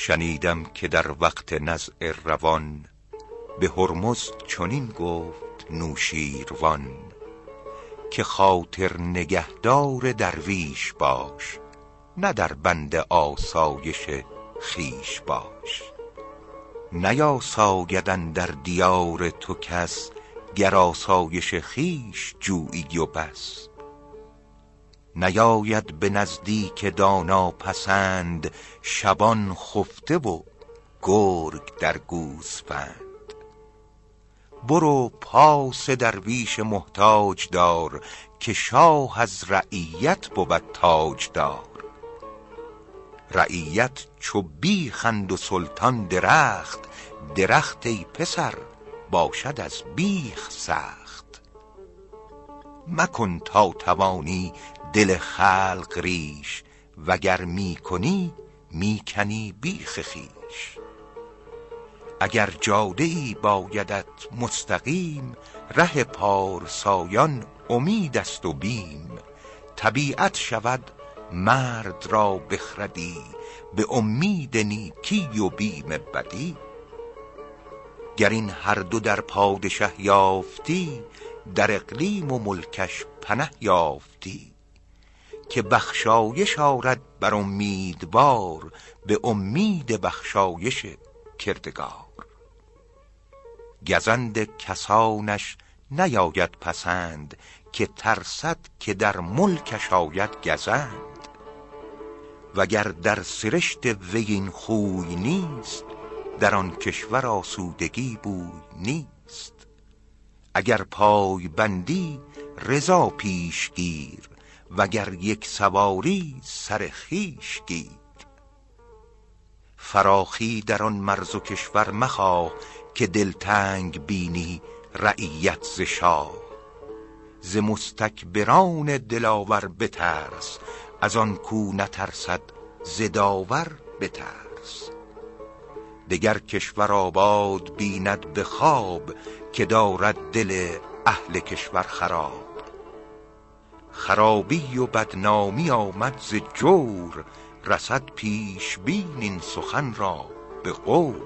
شنیدم که در وقت نزع روان به هرمز چنین گفت نوشیروان که خاطر نگهدار درویش باش نه در بند آسایش خویش باش. نیاساید در دیار تو کس گر آسایش خویش جویی و بس. نیاید به نزدیک دانا پسند شبان خفته و گرگ در گوسفند. برو پاس درویش محتاج دار که شاه از رعیت بود تاجدار. رعیت چو بیخند و سلطان درخت درخت ای پسر باشد از بیخ سخت. مکن تا توانی دل خلق ریش وگر می کنی می کنی بیخ خویش. اگر جاده ای بایدت مستقیم ره پارسایان امید است و بیم. طبیعت شود مرد را بخردی به امید نیکی و بیم بدی. گر این هر دو در پادشه یافتی در اقلیم و ملکش پنه یافتی. که بخشایش آرد بر امیدوار به امید بخشایش کردگار. گزند کسانش نیاید پسند که ترسد که در ملکش آید گزند. وگر در سرشت وی این خوی نیست در آن کشور آسودگی بوی نیست. اگر پای بندی رضا پیش گیر. وگر یک سواری سر خویش گیر فراخی در آن مرز و کشور مخواه که دلتنگ بینی رعیت ز شاه. ز مستکبران دلاور بترس از آن کو نترسد ز داور بترس. دگر کشور آباد بیند به خواب که دارد دل اهل کشور خراب. خرابی و بدنامی آمد ز جور رسد پیش بین این سخن را به غور.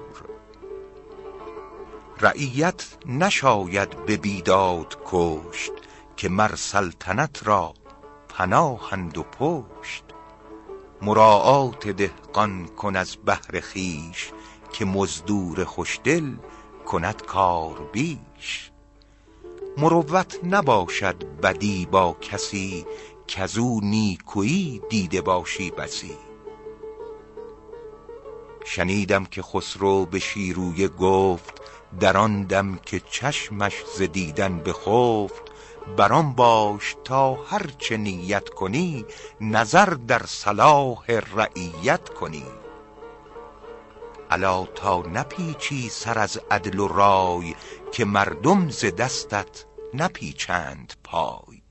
رعیت نشاید به بیداد کشت که مر سلطنت را پناهند و پشت. مراعات دهقان کن از بهر خویش که مزدور خوشدل کند کار بیش. مروت نباشد بدی با کسی کزو نیکویی دیده باشی بسی. شنیدم که خسرو به شیرویه گفت در آن دم که چشمش ز دیدن بخفت. بر آن باش تا هر چه نیت کنی نظر در صلاح رعیت کنی. الا تا نپیچی سر از عدل و رای که مردم ز دستت نپیچند پای.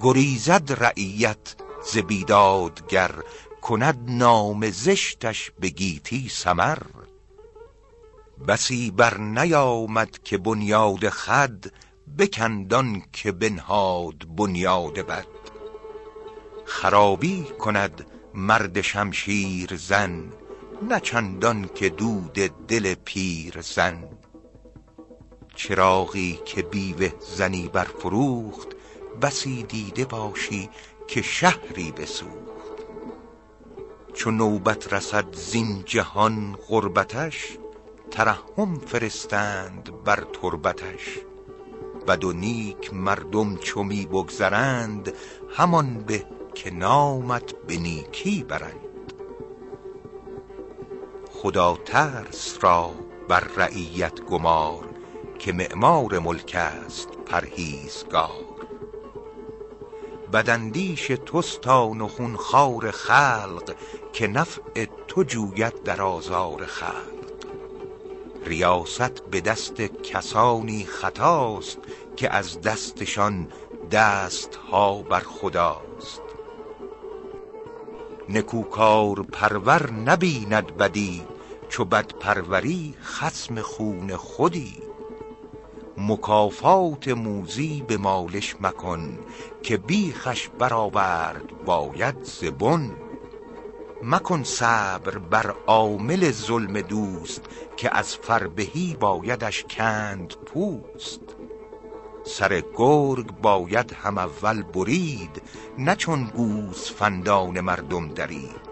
گریزد رعیت ز بیدادگر کند نام زشتش به گیتی سمر. بسی بر نیامد که بنیاد خود بکند آن که بنهاد بنیاد بد. خرابی کند مرد شمشیر زن نه چندان که دود دل پیر زن چراغی که بیوه زنی برفروخت بسی دیده باشی که شهری بسوخت. چو نوبت رسد زین جهان غربتش ترحم فرستند بر تربتش. بد و نیک مردم چو می بگذرند همان به که نامت به نیکی برند. خدا ترس را بر رعیت گمار که معمار ملک است پرهیزگار. بداندیش توست آن و خون خوار خلق که نفع تو جوید در آزار خلق. ریاست به دست کسانی خطاست که از دستشان دست ها بر خداست. نکوکار پرور نبیند بدی چو بد پروری خصم خون خودی. مکافات موذی به مالش مکن که بیخش برآورد باید ز بن. مکن صبر بر عامل ظلم دوست که از فربهی بایدش کند پوست. سر گرگ باید هم اول برید نه چون گوسفندان مردم درید.